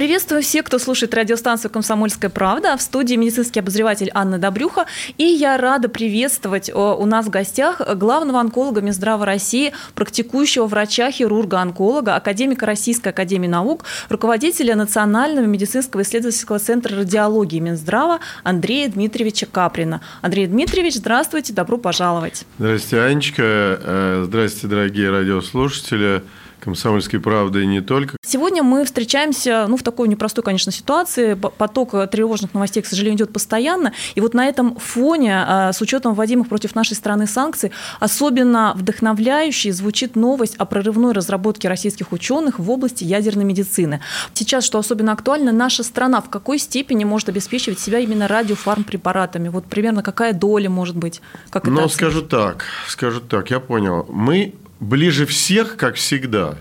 Приветствую всех, кто слушает радиостанцию «Комсомольская правда». В студии медицинский обозреватель Анна Добрюха. И я рада приветствовать у нас в гостях главного онколога Минздрава России, практикующего врача-хирурга-онколога, академика Российской академии наук, руководителя Национального медицинского исследовательского центра радиологии Минздрава Андрея Дмитриевича Каприна. Андрей Дмитриевич, здравствуйте, добро пожаловать. Здравствуйте, Анечка. Э, здравствуйте, дорогие радиослушатели комсомольской правды и не только. Сегодня мы встречаемся ну, в такой непростой, конечно, ситуации. Поток тревожных новостей, к сожалению, идет постоянно. И вот на этом фоне, а, с учетом вводимых против нашей страны санкций, особенно вдохновляющей звучит новость о прорывной разработке российских ученых в области ядерной медицины. Сейчас, что особенно актуально, наша страна в какой степени может обеспечивать себя именно радиофармпрепаратами? Вот примерно какая доля может быть? Как это Ну, скажу так, скажу так, я понял. Мы ближе всех, как всегда.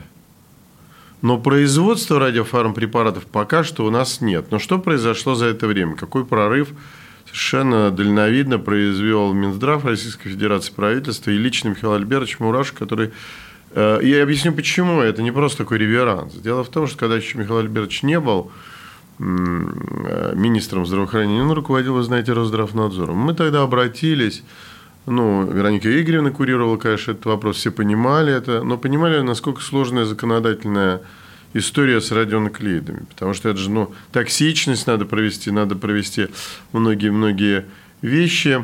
Но производства радиофармпрепаратов пока что у нас нет. Но что произошло за это время? Какой прорыв совершенно дальновидно произвел Минздрав Российской Федерации правительства и лично Михаил Альбертович Мураш, который э, я объясню, почему. Это не просто такой реверанс. Дело в том, что когда еще Михаил Альбертович не был э, министром здравоохранения, он руководил, вы знаете, Росздравнадзором. Мы тогда обратились ну, Вероника Игоревна курировала, конечно, этот вопрос, все понимали это, но понимали, насколько сложная законодательная история с радионуклеидами, потому что это же, ну, токсичность надо провести, надо провести многие-многие вещи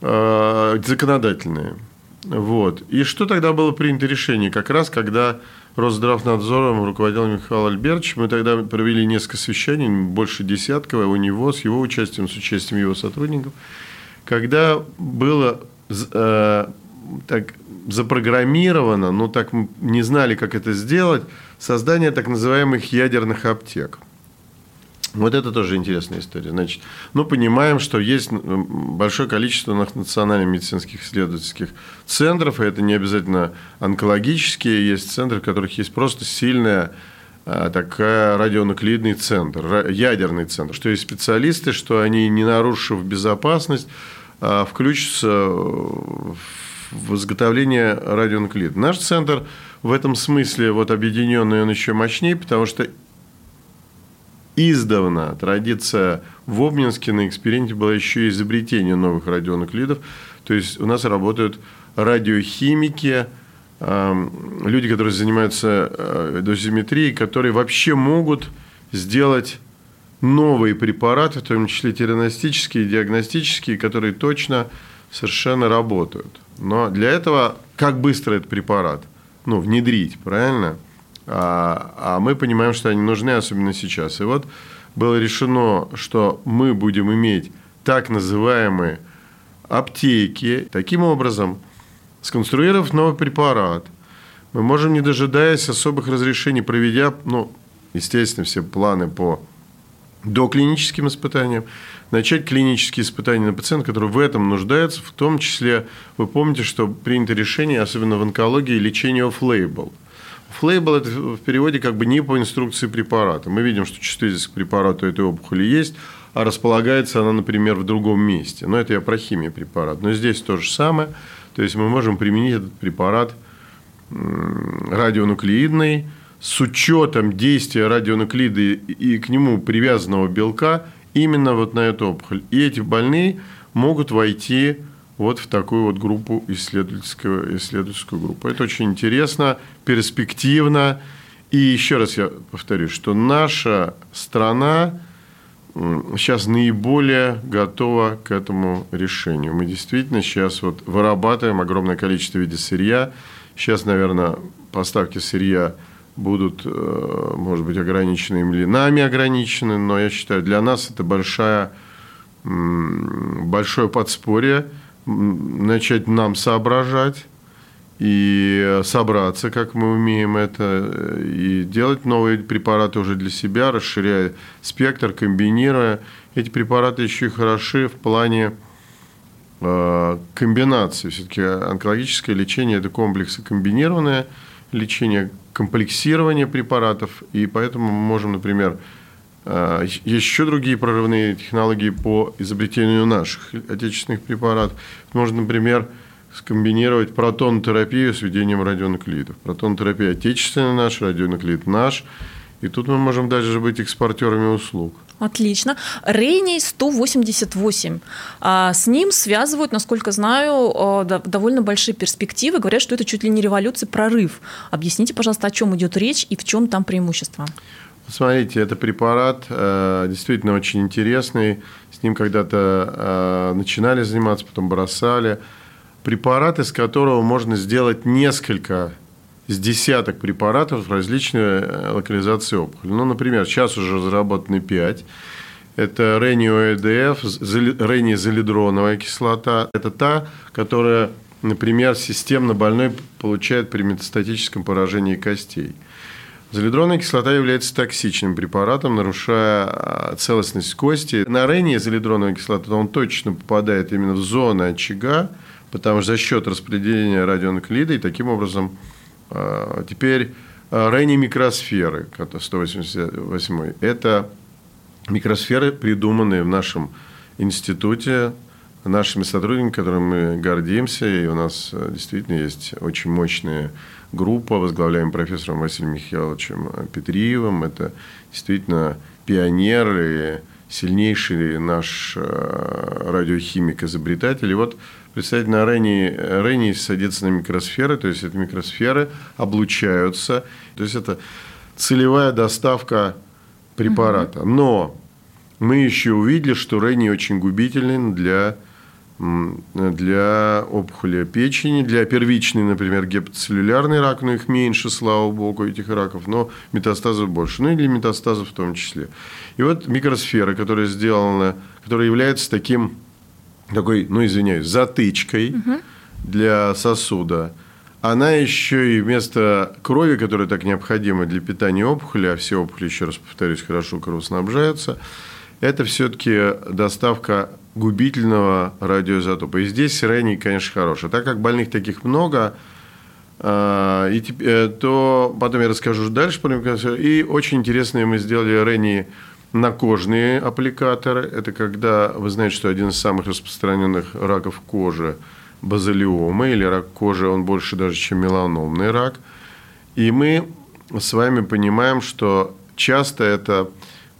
э, законодательные. Вот. И что тогда было принято решение? Как раз, когда Росздравнадзором руководил Михаил Альбертович, мы тогда провели несколько совещаний, больше десятка у него, с его участием, с участием его сотрудников – когда было э, так запрограммировано, но так не знали, как это сделать, создание так называемых ядерных аптек. Вот это тоже интересная история. Значит, ну, понимаем, что есть большое количество национальных медицинских исследовательских центров, и это не обязательно онкологические, есть центры, в которых есть просто сильная э, такая радионуклидный центр, ядерный центр, что есть специалисты, что они, не нарушив безопасность, включится в изготовление радионуклида. Наш центр в этом смысле вот объединенный, он еще мощнее, потому что издавна традиция в Обнинске на эксперименте была еще изобретение новых радионуклидов. То есть у нас работают радиохимики, люди, которые занимаются э, дозиметрией, которые вообще могут сделать новые препараты, в том числе диагностические и диагностические, которые точно совершенно работают. Но для этого как быстро этот препарат ну, внедрить, правильно? А, а мы понимаем, что они нужны, особенно сейчас. И вот было решено, что мы будем иметь так называемые аптеки. Таким образом, сконструировав новый препарат, мы можем, не дожидаясь особых разрешений, проведя, ну, естественно, все планы по до клиническим испытаниям, начать клинические испытания на пациентах, которые в этом нуждаются, в том числе, вы помните, что принято решение, особенно в онкологии, лечение off-label. Off-label – это в переводе как бы не по инструкции препарата. Мы видим, что чувствительность к препарату этой опухоли есть, а располагается она, например, в другом месте. Но это я про химию препарат. Но здесь то же самое. То есть мы можем применить этот препарат радионуклеидный, с учетом действия радионуклида и к нему привязанного белка именно вот на эту опухоль. И эти больные могут войти вот в такую вот группу исследовательскую, исследовательскую группу. Это очень интересно, перспективно. И еще раз я повторю, что наша страна сейчас наиболее готова к этому решению. Мы действительно сейчас вот вырабатываем огромное количество видов сырья. Сейчас, наверное, поставки сырья будут, э, может быть, ограничены или нами ограничены, но я считаю, для нас это большая, большое подспорье начать нам соображать и собраться, как мы умеем это, и делать новые препараты уже для себя, расширяя спектр, комбинируя. Эти препараты еще и хороши в плане э, комбинации. Все-таки онкологическое лечение – это комплексы комбинированное лечение, комплексирование препаратов. И поэтому мы можем, например, э, еще другие прорывные технологии по изобретению наших отечественных препаратов. Можно, например, скомбинировать протон-терапию с введением радионуклидов. Протон-терапия отечественная наш, радионуклид наш. И тут мы можем даже быть экспортерами услуг. Отлично. Рейний 188. А, с ним связывают, насколько знаю, довольно большие перспективы. Говорят, что это чуть ли не революция, прорыв. Объясните, пожалуйста, о чем идет речь и в чем там преимущество? Смотрите, это препарат э, действительно очень интересный. С ним когда-то э, начинали заниматься, потом бросали. Препарат, из которого можно сделать несколько с десяток препаратов различной э, локализации опухоли. Ну, например, сейчас уже разработаны 5. Это рениоэдф, ренизолидроновая кислота. Это та, которая, например, системно больной получает при метастатическом поражении костей. Залидронная кислота является токсичным препаратом, нарушая а, целостность кости. На рене залидроновая кислота он точно попадает именно в зону очага, потому что за счет распределения радионуклида и таким образом теперь а, ранние микросферы, 188 это микросферы, придуманные в нашем институте нашими сотрудниками, которыми мы гордимся, и у нас а, действительно есть очень мощная группа, возглавляем профессором Василием Михайловичем Петриевым. Это действительно пионер и сильнейший наш радиохимик-изобретатель. И вот представить на Ренни, Ренни садится на микросферы, то есть эти микросферы облучаются, то есть это целевая доставка препарата. Но мы еще увидели, что Ренни очень губительный для, для опухоли печени, для первичной, например, гепатоцеллюлярный рак, но их меньше, слава богу, этих раков, но метастазов больше, ну и для метастазов в том числе. И вот микросфера, которая сделана, которая является таким такой, ну извиняюсь, затычкой угу. для сосуда. Она еще и вместо крови, которая так необходима для питания опухоли, а все опухоли, еще раз повторюсь, хорошо кровоснабжаются, это все-таки доставка губительного радиоизотопа. И здесь ранний, конечно, хороший. Так как больных таких много, а, и, э, то потом я расскажу дальше. И очень интересные мы сделали ранние Накожные аппликаторы – это когда, вы знаете, что один из самых распространенных раков кожи – базалиома, или рак кожи, он больше даже, чем меланомный рак. И мы с вами понимаем, что часто это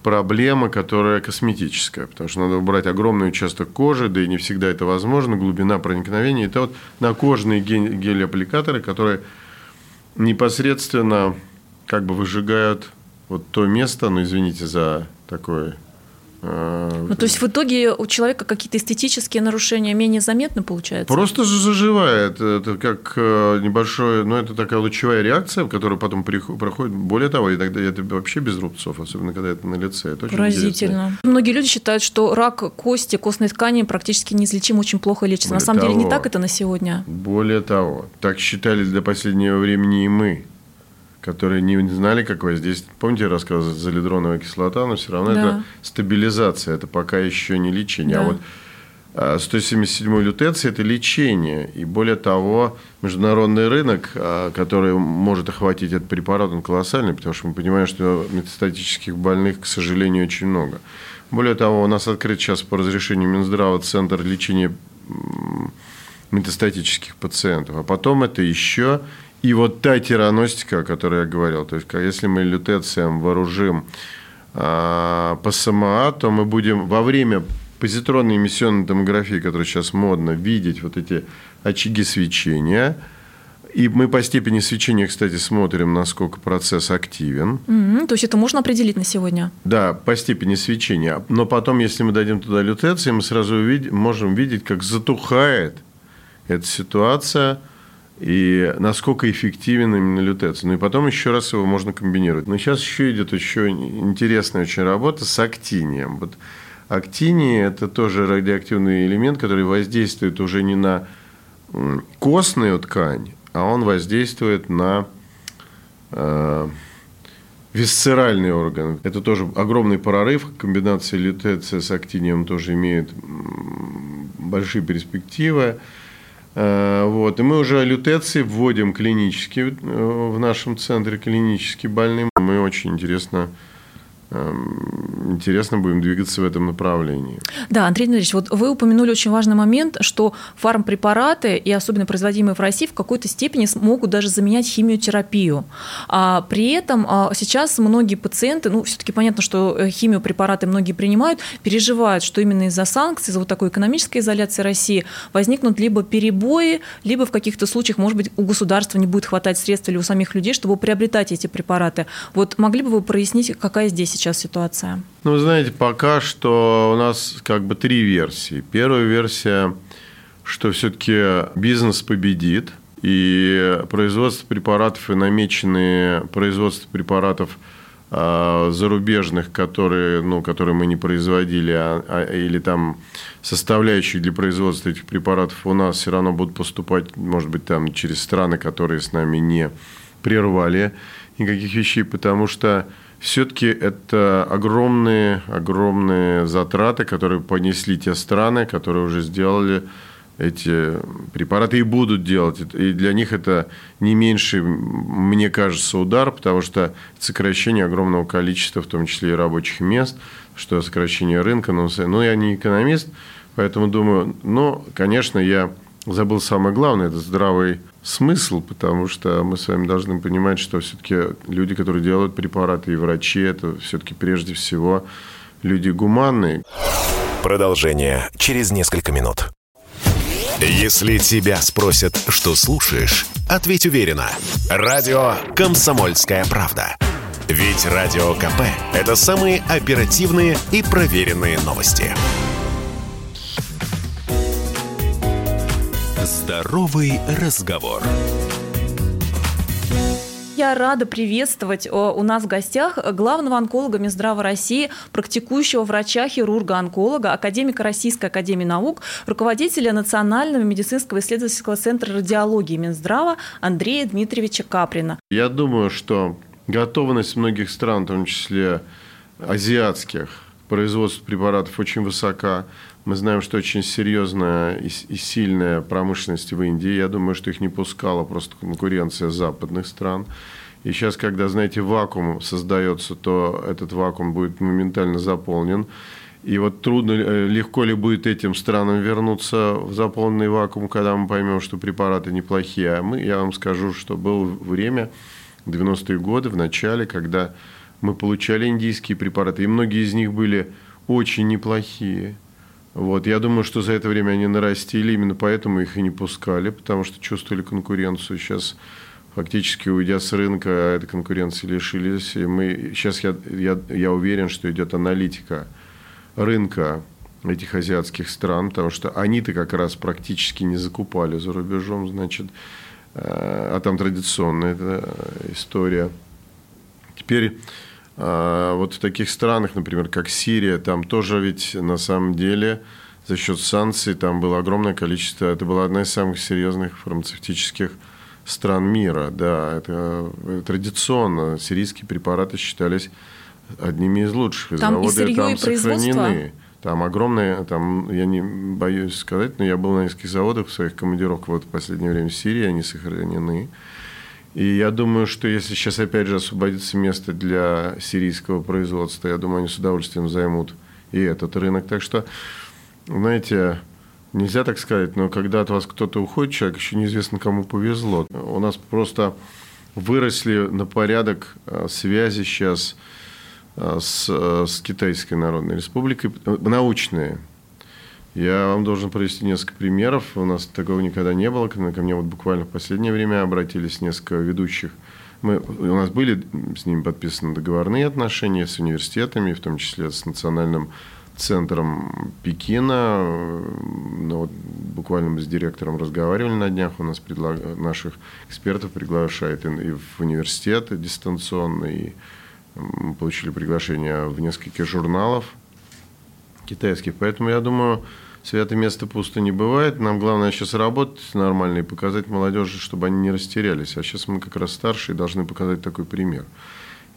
проблема, которая косметическая, потому что надо убрать огромный участок кожи, да и не всегда это возможно, глубина проникновения. Это вот накожные гель-аппликаторы, которые непосредственно как бы выжигают вот то место, ну извините за такой а, ну, то есть в итоге у человека какие-то эстетические нарушения менее заметны, получается? Просто заживает. Это как э, небольшое, ну, это такая лучевая реакция, которая потом проходит. Более того, иногда это вообще без рубцов, особенно когда это на лице. Это Поразительно. Интересно. Многие люди считают, что рак кости, костной ткани практически неизлечим, очень плохо лечится. Более на самом того, деле не так это на сегодня. Более того, так считали до последнего времени и мы которые не знали, как воздействует. Помните, я рассказывал, залидроновая кислота, но все равно да. это стабилизация, это пока еще не лечение. А да. А вот 177 лютеция – это лечение. И более того, международный рынок, а, который может охватить этот препарат, он колоссальный, потому что мы понимаем, что метастатических больных, к сожалению, очень много. Более того, у нас открыт сейчас по разрешению Минздрава центр лечения метастатических пациентов. А потом это еще и вот та тираностика, о которой я говорил, то есть если мы лютецием вооружим э, ПСМА, то мы будем во время позитронной эмиссионной томографии, которая сейчас модно, видеть вот эти очаги свечения. И мы по степени свечения, кстати, смотрим, насколько процесс активен. Mm-hmm, то есть это можно определить на сегодня? Да, по степени свечения. Но потом, если мы дадим туда лютеции, мы сразу увидим, можем видеть, как затухает эта ситуация – и насколько эффективен именно лютец. Ну и потом еще раз его можно комбинировать. Но сейчас еще идет еще интересная очень работа с актинием. Вот актиний – это тоже радиоактивный элемент, который воздействует уже не на костную ткань, а он воздействует на э, висцеральный орган. Это тоже огромный прорыв. Комбинация лютеция с актинием тоже имеет большие перспективы. Э, вот. И мы уже лютеции вводим клинически э, в нашем центре, клинически больным. Мы очень интересно интересно будем двигаться в этом направлении. Да, Андрей Дмитриевич, вот вы упомянули очень важный момент, что фармпрепараты, и особенно производимые в России, в какой-то степени могут даже заменять химиотерапию. А при этом а, сейчас многие пациенты, ну, все-таки понятно, что э, химиопрепараты многие принимают, переживают, что именно из-за санкций, из-за вот такой экономической изоляции России возникнут либо перебои, либо в каких-то случаях, может быть, у государства не будет хватать средств или у самих людей, чтобы приобретать эти препараты. Вот могли бы вы прояснить, какая здесь сейчас ситуация? Ну, вы знаете, пока что у нас как бы три версии. Первая версия, что все-таки бизнес победит, и производство препаратов и намеченные производство препаратов э, зарубежных, которые, ну, которые мы не производили, а, а, или там составляющие для производства этих препаратов у нас все равно будут поступать, может быть, там через страны, которые с нами не прервали никаких вещей, потому что все-таки это огромные, огромные затраты, которые понесли те страны, которые уже сделали эти препараты и будут делать. И для них это не меньший, мне кажется, удар, потому что сокращение огромного количества, в том числе и рабочих мест, что сокращение рынка. Но, ну, я не экономист, поэтому думаю, ну, конечно, я забыл самое главное, это здравый смысл, потому что мы с вами должны понимать, что все-таки люди, которые делают препараты, и врачи, это все-таки прежде всего люди гуманные. Продолжение через несколько минут. Если тебя спросят, что слушаешь, ответь уверенно. Радио «Комсомольская правда». Ведь Радио КП – это самые оперативные и проверенные новости. Здоровый разговор. Я рада приветствовать э, у нас в гостях главного онколога Минздрава России, практикующего врача-хирурга-онколога, академика Российской академии наук, руководителя Национального медицинского исследовательского центра радиологии Минздрава Андрея Дмитриевича Каприна. Я думаю, что готовность многих стран, в том числе азиатских, производств препаратов очень высока. Мы знаем, что очень серьезная и сильная промышленность в Индии. Я думаю, что их не пускала просто конкуренция западных стран. И сейчас, когда, знаете, вакуум создается, то этот вакуум будет моментально заполнен. И вот трудно, э, легко ли будет этим странам вернуться в заполненный вакуум, когда мы поймем, что препараты неплохие. А мы, я вам скажу, что было время, 90-е годы, в начале, когда мы получали индийские препараты, и многие из них были очень неплохие. Вот. Я думаю, что за это время они нарастили, именно поэтому их и не пускали, потому что чувствовали конкуренцию. Сейчас фактически, уйдя с рынка, этой конкуренции лишились. И мы, сейчас я, я, я уверен, что идет аналитика рынка этих азиатских стран, потому что они-то как раз практически не закупали за рубежом, значит, э, а там традиционная эта история. Теперь вот в таких странах, например, как Сирия, там тоже ведь на самом деле за счет санкций там было огромное количество, это была одна из самых серьезных фармацевтических стран мира, да, это э, традиционно сирийские препараты считались одними из лучших, там заводы и там и сохранены. Там огромное, там, я не боюсь сказать, но я был на нескольких заводах в своих командировках вот в последнее время в Сирии, они сохранены. И я думаю, что если сейчас опять же освободится место для сирийского производства, я думаю, они с удовольствием займут и этот рынок. Так что, знаете, нельзя так сказать, но когда от вас кто-то уходит, человек еще неизвестно, кому повезло. У нас просто выросли на порядок а, связи сейчас а, с, а, с Китайской Народной Республикой, научные. Я вам должен привести несколько примеров. У нас такого никогда не было. Ко мне вот буквально в последнее время обратились несколько ведущих. Мы, у нас были с ними подписаны договорные отношения с университетами, в том числе с Национальным центром Пекина. Ну, вот буквально мы с директором разговаривали на днях. У нас предлаг... наших экспертов приглашает и в университеты дистанционно, и мы получили приглашение в несколько журналов китайских. Поэтому я думаю, святое место пусто не бывает. Нам главное сейчас работать нормально и показать молодежи, чтобы они не растерялись. А сейчас мы как раз старшие должны показать такой пример.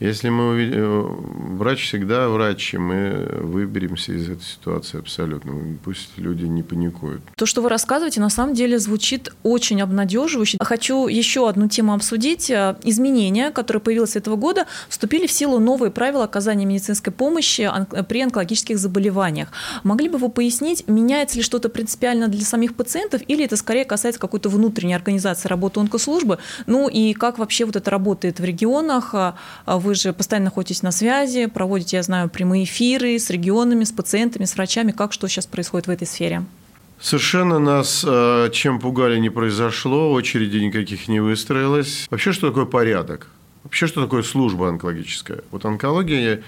Если мы увидим, э, врач всегда врач, и мы выберемся из этой ситуации абсолютно. Пусть люди не паникуют. То, что вы рассказываете, на самом деле звучит очень обнадеживающе. Хочу еще одну тему обсудить. Э, изменения, которые появились этого года, вступили в силу новые правила оказания медицинской помощи при онкологических заболеваниях. Могли бы вы пояснить, меняется ли что-то принципиально для самих пациентов, или это скорее касается какой-то внутренней организации работы онкослужбы? Ну и как вообще вот это работает в регионах? Вы вы же постоянно находитесь на связи, проводите, я знаю, прямые эфиры с регионами, с пациентами, с врачами. Как что сейчас происходит в этой сфере? Совершенно нас э, чем пугали не произошло, очереди никаких не выстроилось. Вообще, что такое порядок? Вообще, что такое служба онкологическая? Вот онкология,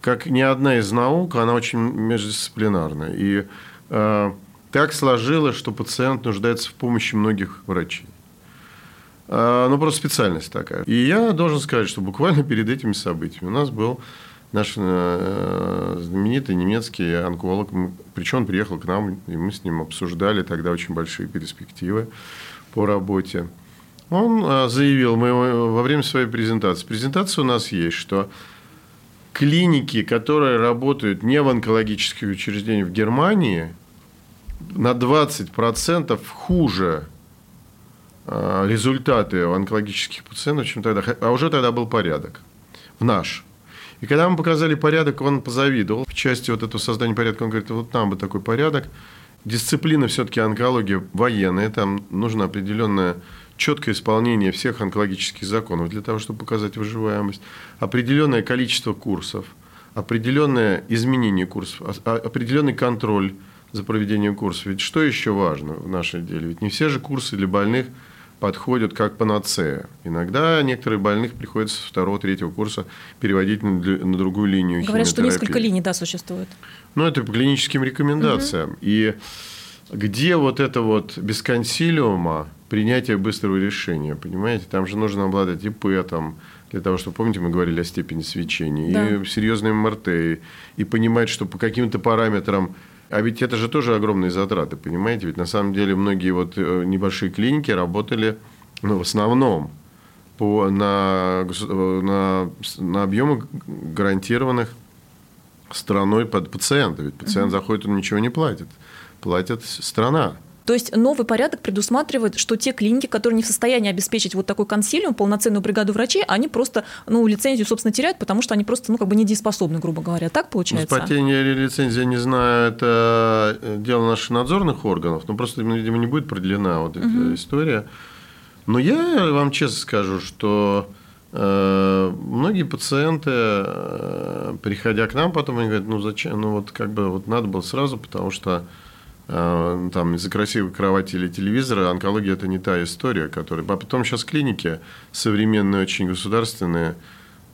как ни одна из наук, она очень междисциплинарная. И э, так сложилось, что пациент нуждается в помощи многих врачей. А, ну, просто специальность такая. И я должен сказать, что буквально перед этими событиями у нас был наш э, знаменитый немецкий онколог, причем он приехал к нам, и мы с ним обсуждали тогда очень большие перспективы по работе. Он э, заявил мы во время своей презентации, презентация у нас есть, что клиники, которые работают не в онкологических учреждениях в Германии, на 20% хуже результаты у онкологических пациентов, чем тогда. А уже тогда был порядок. В наш. И когда мы показали порядок, он позавидовал. В части вот этого создания порядка, он говорит, вот нам бы такой порядок. Дисциплина все-таки онкология военная, там нужно определенное четкое исполнение всех онкологических законов для того, чтобы показать выживаемость, определенное количество курсов, определенное изменение курсов, а, определенный контроль за проведением курсов. Ведь что еще важно в нашей деле? Ведь не все же курсы для больных – подходят как панацея. Иногда некоторых больных приходится с второго, третьего курса переводить на, на другую линию Говорят, что несколько линий, да, существует. Ну, это по клиническим рекомендациям. Угу. И где вот это вот без консилиума принятие быстрого решения, понимаете? Там же нужно обладать ИП, там, для того, чтобы, помните, мы говорили о степени свечения, да. и серьезной МРТ, и, и понимать, что по каким-то параметрам а ведь это же тоже огромные затраты, понимаете? Ведь на самом деле многие вот э, небольшие клиники работали ну, в основном по, на, на, на объемы гарантированных страной под пациента. Ведь пациент угу. заходит, он ничего не платит. Платит страна. То есть новый порядок предусматривает, что те клиники, которые не в состоянии обеспечить вот такой консилиум, полноценную бригаду врачей, они просто, ну, лицензию, собственно, теряют, потому что они просто, ну, как бы недееспособны, грубо говоря. Так получается? Ну, потение лицензии, я не знаю, это дело наших надзорных органов, но просто, видимо, не будет продлена вот эта угу. история. Но я вам честно скажу, что э, многие пациенты, э, приходя к нам, потом они говорят, ну зачем, ну вот как бы вот надо было сразу, потому что там из-за красивой кровати или телевизора, онкология – это не та история, которая... А потом сейчас клиники современные, очень государственные,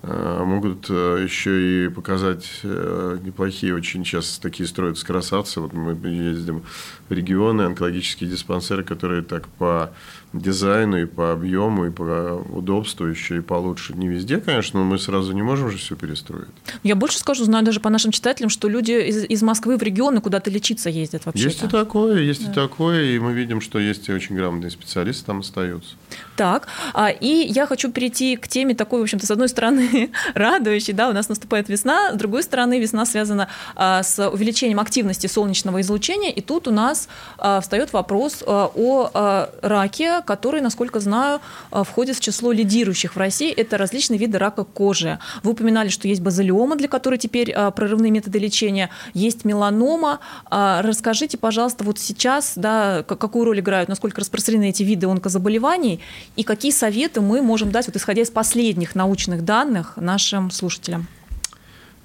э, могут э, еще и показать неплохие, очень сейчас такие строятся красавцы. Вот мы ездим в регионы, онкологические диспансеры, которые так по дизайну и по объему, и по удобству еще и получше. Не везде, конечно, но мы сразу не можем же все перестроить. Я больше скажу, знаю даже по нашим читателям, что люди из, из Москвы в регионы куда-то лечиться ездят вообще. Есть и такое, есть да. и такое, и мы видим, что есть и очень грамотные специалисты там остаются. Так, а, и я хочу перейти к теме такой, в общем-то, с одной стороны радующей, да, у нас наступает весна, с другой стороны весна связана а, с увеличением активности солнечного излучения, и тут у нас а, встает вопрос а, о а, раке, который, насколько знаю, э, входит в число лидирующих в России. Это различные виды рака кожи. Вы упоминали, что есть базилиома, для которой теперь э, прорывные методы лечения, есть меланома. А, расскажите, пожалуйста, вот сейчас, да, какую роль играют, насколько распространены эти виды онкозаболеваний, и какие советы мы можем дать, вот исходя из последних научных данных, нашим слушателям?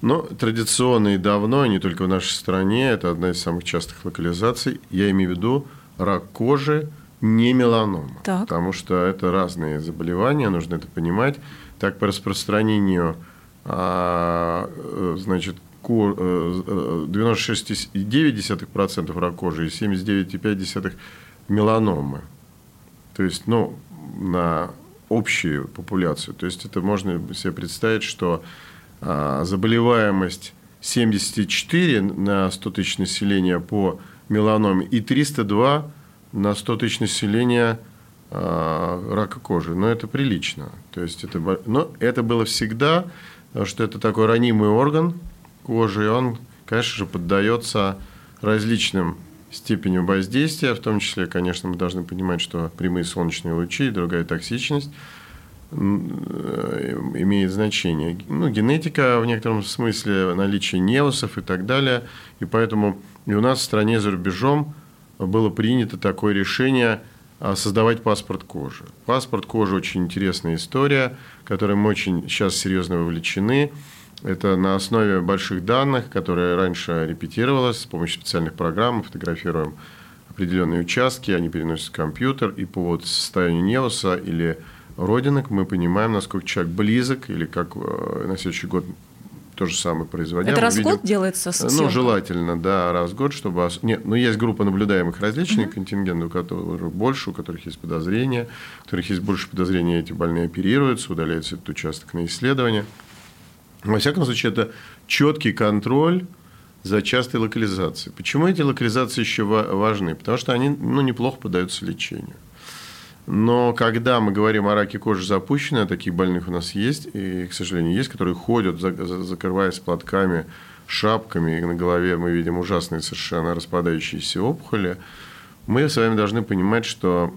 Ну, традиционно и давно, и не только в нашей стране, это одна из самых частых локализаций. Я имею в виду рак кожи, не меланома. Так. Потому что это разные заболевания, нужно это понимать. Так, по распространению, а, э, значит, 96,9% э, рак кожи и 79,5% меланомы. То есть, ну, на общую популяцию. То есть, это можно себе представить, что а, заболеваемость 74 на 100 тысяч населения по меланоме и 302 на 100 тысяч населения э, рака кожи. Но это прилично. То есть это, но это было всегда потому что это такой ранимый орган кожи, и он, конечно же, поддается различным степеням воздействия, в том числе, конечно, мы должны понимать, что прямые солнечные лучи и другая токсичность э, имеет значение. Ну, генетика в некотором смысле, наличие неосов и так далее. И поэтому и у нас в стране за рубежом было принято такое решение а, создавать паспорт кожи. Паспорт кожи очень интересная история, которой мы очень сейчас серьезно вовлечены. Это на основе больших данных, которые раньше репетировалось с помощью специальных программ. Фотографируем определенные участки, они переносят в компьютер, и по вот состоянию неоса или родинок мы понимаем, насколько человек близок, или как э, на следующий год то же самое производя. Это раз в год делается съемка? Ну, желательно, да, раз в год, чтобы... Нет, ну, есть группа наблюдаемых различных uh-huh. контингентов, у которых больше, у которых есть подозрения, у которых есть больше подозрения, эти больные оперируются, удаляется этот участок на исследование. Во всяком случае, это четкий контроль за частой локализацией. Почему эти локализации еще важны? Потому что они ну, неплохо поддаются лечению. Но когда мы говорим о раке кожи запущенной, а таких больных у нас есть, и, к сожалению, есть, которые ходят, закрываясь платками, шапками, и на голове мы видим ужасные совершенно распадающиеся опухоли, мы с вами должны понимать, что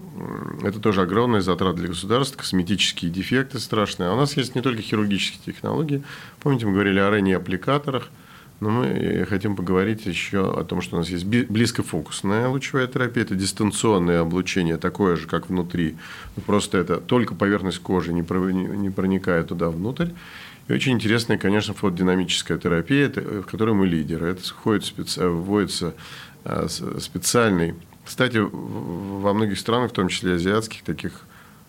это тоже огромная затрата для государства, косметические дефекты страшные. А у нас есть не только хирургические технологии. Помните, мы говорили о ренеаппликаторах. Но мы хотим поговорить еще о том, что у нас есть близкофокусная лучевая терапия. Это дистанционное облучение, такое же, как внутри. Ну, просто это только поверхность кожи, не проникает туда внутрь. И очень интересная, конечно, фотодинамическая терапия, в которой мы лидеры. Это входит вводится а, специальный кстати, во многих странах, в том числе азиатских, таких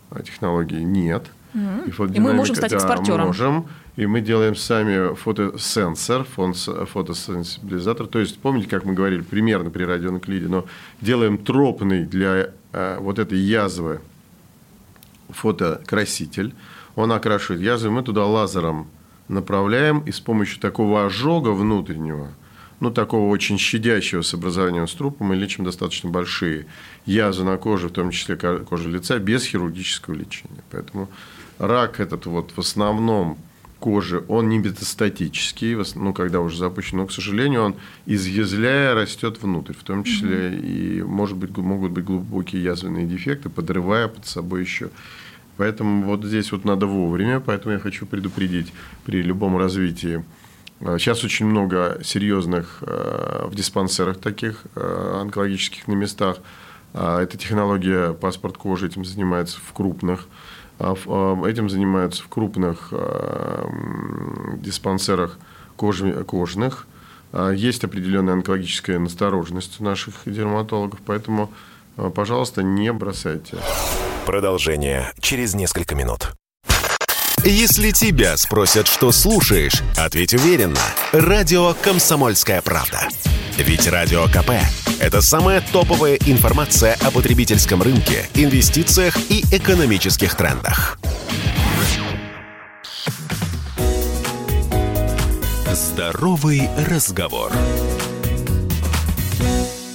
а, технологий нет. Mm-hmm. И, и мы можем стать экспортером. Да, можем. И мы делаем сами фотосенсор, фотосенсибилизатор. То есть, помните, как мы говорили, примерно при радионуклиде, но делаем тропный для э, вот этой язвы фотокраситель. Он окрашивает язву, мы туда лазером направляем, и с помощью такого ожога внутреннего – ну, такого очень щадящего с образованием струпа мы лечим достаточно большие язвы на коже, в том числе кожи лица, без хирургического лечения. Поэтому рак этот вот в основном кожи, он не метастатический, ну, когда уже запущен, но, к сожалению, он, изъязвляя, растет внутрь, в том числе угу. и, может быть, могут быть глубокие язвенные дефекты, подрывая под собой еще Поэтому вот здесь вот надо вовремя, поэтому я хочу предупредить при любом развитии Э, сейчас очень много серьезных э, в диспансерах таких э, онкологических на местах. Эта технология паспорт кожи этим занимается в крупных. Этим занимаются в крупных диспансерах кожных. Есть определенная онкологическая настороженность у наших дерматологов, поэтому, пожалуйста, не бросайте. Продолжение через несколько минут. Если тебя спросят, что слушаешь, ответь уверенно. Радио «Комсомольская правда». Ведь Радио КП – это самая топовая информация о потребительском рынке, инвестициях и экономических трендах. Здоровый разговор.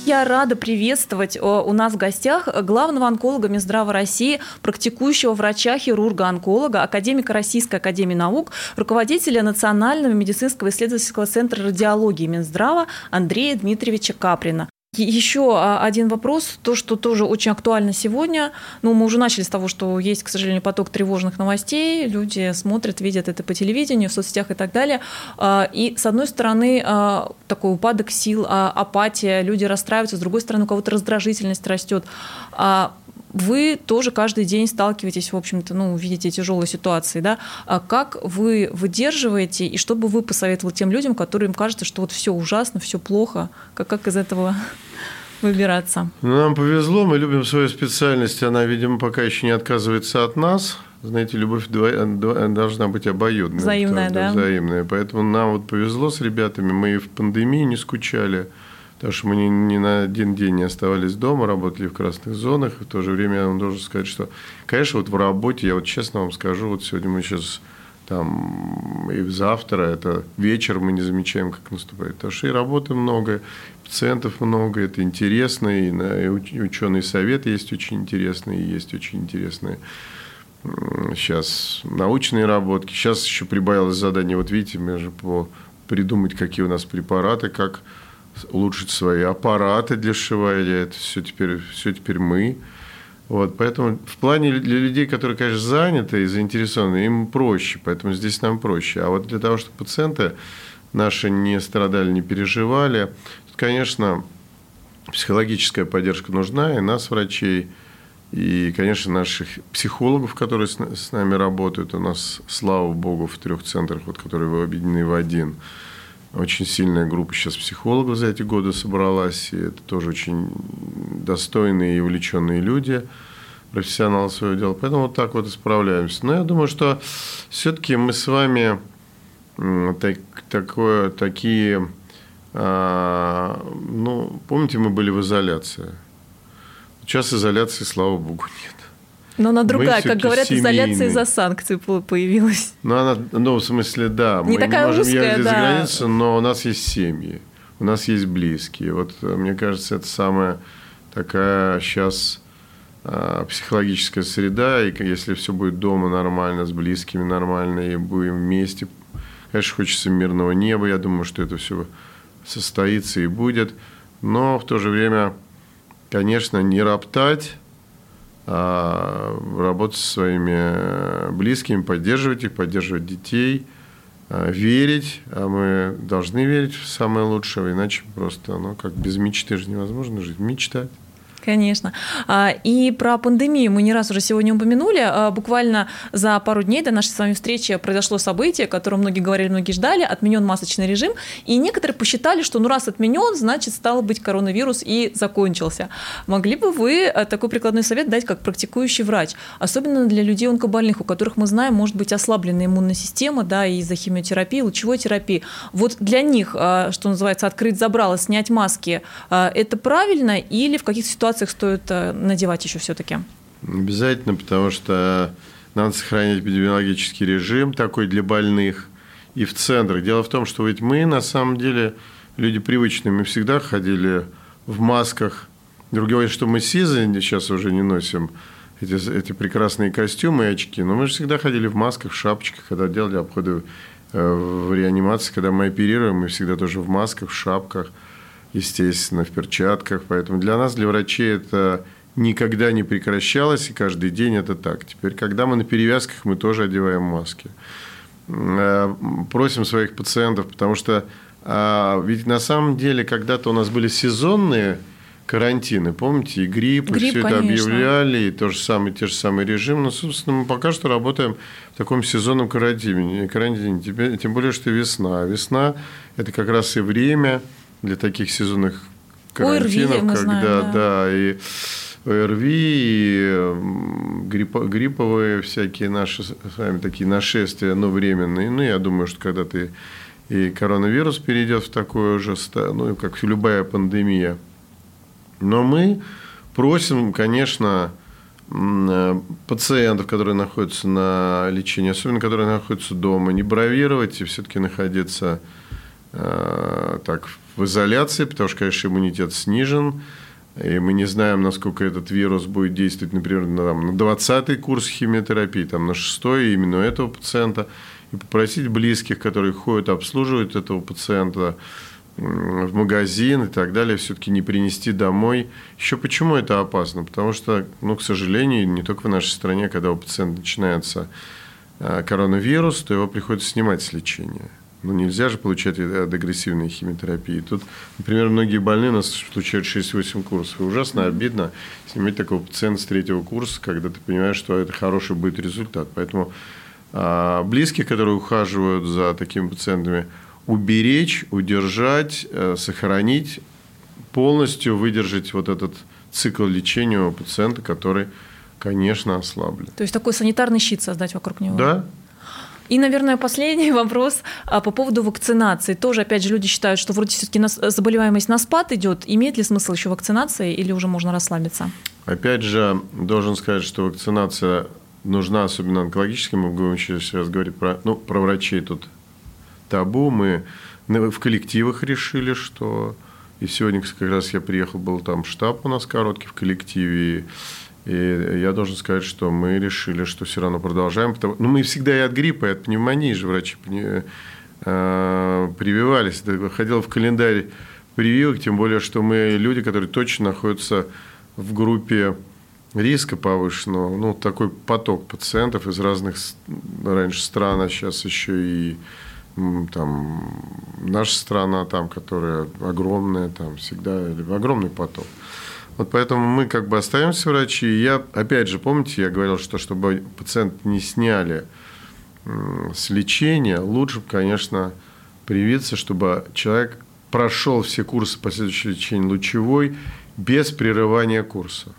Я рада приветствовать у нас в гостях главного онколога Минздрава России, практикующего врача-хирурга-онколога, академика Российской Академии Наук, руководителя Национального медицинского исследовательского центра радиологии Минздрава Андрея Дмитриевича Каприна. Еще а, один вопрос, то, что тоже очень актуально сегодня. Ну, мы уже начали с того, что есть, к сожалению, поток тревожных новостей. Люди смотрят, видят это по телевидению, в соцсетях и так далее. А, и, с одной стороны, а, такой упадок сил, апатия, люди расстраиваются, с другой стороны, у кого-то раздражительность растет вы тоже каждый день сталкиваетесь, в общем-то, ну, видите тяжелые ситуации, да, а как вы выдерживаете и что бы вы посоветовали тем людям, которым кажется, что вот все ужасно, все плохо, как, как из этого выбираться? Ну, нам повезло, мы любим свою специальность, она, видимо, пока еще не отказывается от нас. Знаете, любовь должна быть обоюдной. Взаимная, да? Взаимная. Поэтому нам вот повезло с ребятами, мы в пандемии не скучали. Потому что мы ни, ни на один день не оставались дома, работали в красных зонах. И в то же время я вам должен сказать, что, конечно, вот в работе, я вот честно вам скажу, вот сегодня мы сейчас там и завтра, это вечер мы не замечаем, как наступает. Потому что и работы много, пациентов много, это интересно, и, и ученый совет есть очень интересный, и есть очень интересные сейчас научные работки. Сейчас еще прибавилось задание, вот видите, мы же по придумать, какие у нас препараты, как улучшить свои аппараты для сшивания. Это все теперь, все теперь мы. Вот, поэтому в плане для людей, которые, конечно, заняты и заинтересованы, им проще, поэтому здесь нам проще. А вот для того, чтобы пациенты наши не страдали, не переживали, тут, конечно, психологическая поддержка нужна, и нас, врачей, и, конечно, наших психологов, которые с, нами работают. У нас, слава богу, в трех центрах, вот, которые объединены в один, очень сильная группа сейчас психологов за эти годы собралась, и это тоже очень достойные и увлеченные люди, профессионалы своего дела. Поэтому вот так вот и справляемся. Но я думаю, что все-таки мы с вами так, такое, такие, а, ну, помните, мы были в изоляции. Сейчас изоляции, слава богу, нет. Но она другая, как говорят, семейные. изоляция из-за санкций появилась. Ну, она, ну, в смысле, да. Не мы такая не можем узкая, ездить да. за границу, но у нас есть семьи, у нас есть близкие. Вот, э, мне кажется, это самая такая сейчас а, психологическая среда, и если все будет дома нормально, с близкими нормально, и будем вместе, конечно, хочется мирного неба, я думаю, что это все состоится и будет, но в то же время, конечно, не роптать, работать со своими близкими, поддерживать их, поддерживать детей, а, верить, а мы должны верить в самое лучшее, иначе просто, ну, как без мечты же невозможно жить, мечтать. Конечно. А, и про пандемию мы не раз уже сегодня упомянули. А, буквально за пару дней до нашей с вами встречи произошло событие, которое многие говорили, многие ждали. Отменен масочный режим. И некоторые посчитали, что ну раз отменен, значит, стало быть коронавирус и закончился. Могли бы вы а, такой прикладной совет дать как практикующий врач? Особенно для людей онкобольных, у которых мы знаем, может быть ослабленная иммунная система, да, из-за химиотерапии, лучевой терапии. Вот для них, что называется, открыть забрало, снять маски, это правильно или в каких-то ситуациях ситуациях стоит э, надевать еще все-таки? Обязательно, потому что надо сохранять эпидемиологический режим такой для больных и в центрах. Дело в том, что ведь мы на самом деле люди привычные, мы всегда ходили в масках. Другое, что мы сизы сейчас уже не носим, эти, эти прекрасные костюмы и очки, но мы же всегда ходили в масках, в шапочках, когда делали обходы э, в реанимации, когда мы оперируем, мы всегда тоже в масках, в шапках – естественно, в перчатках. Поэтому для нас, для врачей, это никогда не прекращалось, и каждый день это так. Теперь, когда мы на перевязках, мы тоже одеваем маски. Э, просим своих пациентов, потому что а, ведь на самом деле когда-то у нас были сезонные карантины, помните, и грипп, грипп и все конечно. это объявляли, и то же самое, те же самые режимы. Но, собственно, мы пока что работаем в таком сезонном карантине, карантине тем более, что весна. Весна – это как раз и время – для таких сезонных карантинов, ОРВИ, когда, знаем, да. да, и ОРВИ, и грипп, грипповые всякие наши с вами такие нашествия, но временные. Ну, я думаю, что когда ты и коронавирус перейдет в такое же, ну, как любая пандемия. Но мы просим, конечно, пациентов, которые находятся на лечении, особенно которые находятся дома, не бравировать и все-таки находиться э, так в изоляции, потому что, конечно, иммунитет снижен, и мы не знаем, насколько этот вирус будет действовать, например, на, там, на 20-й курс химиотерапии, там, на 6-й именно этого пациента, и попросить близких, которые ходят, обслуживают этого пациента в магазин и так далее, все-таки не принести домой. Еще почему это опасно? Потому что, ну, к сожалению, не только в нашей стране, когда у пациента начинается э, коронавирус, то его приходится снимать с лечения. Ну, нельзя же получать от агрессивной химиотерапии. Тут, например, многие больные нас получают 6-8 курсов. И ужасно обидно снимать такого пациента с третьего курса, когда ты понимаешь, что это хороший будет результат. Поэтому а, близких, которые ухаживают за такими пациентами, уберечь, удержать, э, сохранить, полностью выдержать вот этот цикл лечения у пациента, который, конечно, ослаблен. То есть такой санитарный щит создать вокруг него? Да, и, наверное, последний вопрос а, по поводу вакцинации. Тоже, опять же, люди считают, что вроде все-таки заболеваемость на спад идет. Имеет ли смысл еще вакцинация или уже можно расслабиться? Опять же, должен сказать, что вакцинация нужна, особенно онкологическим. Мы будем сейчас говорить про, ну, про врачей тут табу. Мы в коллективах решили, что И сегодня как раз я приехал, был там штаб у нас короткий в коллективе. И я должен сказать, что мы решили, что все равно продолжаем. Потому, ну, мы всегда и от гриппа, и от пневмонии же врачи э, прививались. Ходил в календарь прививок, тем более, что мы люди, которые точно находятся в группе риска повышенного. Ну, такой поток пациентов из разных раньше стран, а сейчас еще и там наша страна, там, которая огромная, там всегда огромный поток. Вот поэтому мы как бы остаемся врачи. И я, опять же, помните, я говорил, что чтобы пациент не сняли с лечения, лучше, конечно, привиться, чтобы человек прошел все курсы последующего лечения лучевой без прерывания курса.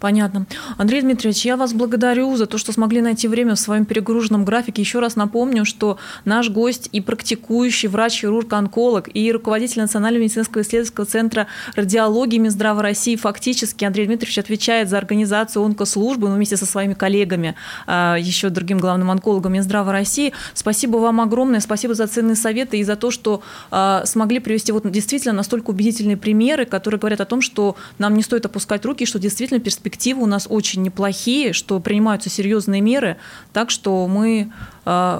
Понятно. Андрей Дмитриевич, я вас благодарю за то, что смогли найти время в своем перегруженном графике. Еще раз напомню, что наш гость и практикующий врач-хирург-онколог, и руководитель Национального медицинского исследовательского центра радиологии Минздрава России, фактически Андрей Дмитриевич отвечает за организацию онкослужбы ну, вместе со своими коллегами, а, еще другим главным онкологом Минздрава России. Спасибо вам огромное, спасибо за ценные советы и за то, что а, смогли привести вот действительно настолько убедительные примеры, которые говорят о том, что нам не стоит опускать руки, что действительно перспектива перспективы у нас очень неплохие, что принимаются серьезные меры, так что мы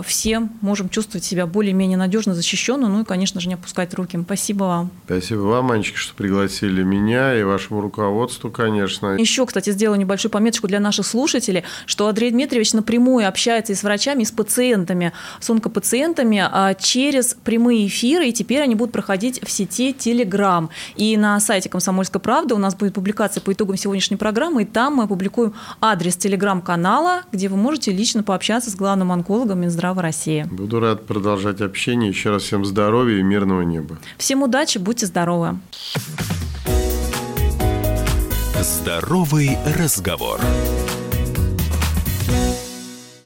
все можем чувствовать себя более-менее надежно защищенно, ну и, конечно же, не опускать руки. Спасибо вам. Спасибо вам, мальчики, что пригласили меня и вашему руководству, конечно. Еще, кстати, сделаю небольшую пометочку для наших слушателей, что Андрей Дмитриевич напрямую общается и с врачами, и с пациентами, с онкопациентами а через прямые эфиры, и теперь они будут проходить в сети Telegram. И на сайте «Комсомольской правды» у нас будет публикация по итогам сегодняшней программы, и там мы опубликуем адрес телеграм-канала, где вы можете лично пообщаться с главным онкологом Минздрава России. Буду рад продолжать общение. Еще раз всем здоровья и мирного неба. Всем удачи, будьте здоровы. Здоровый разговор.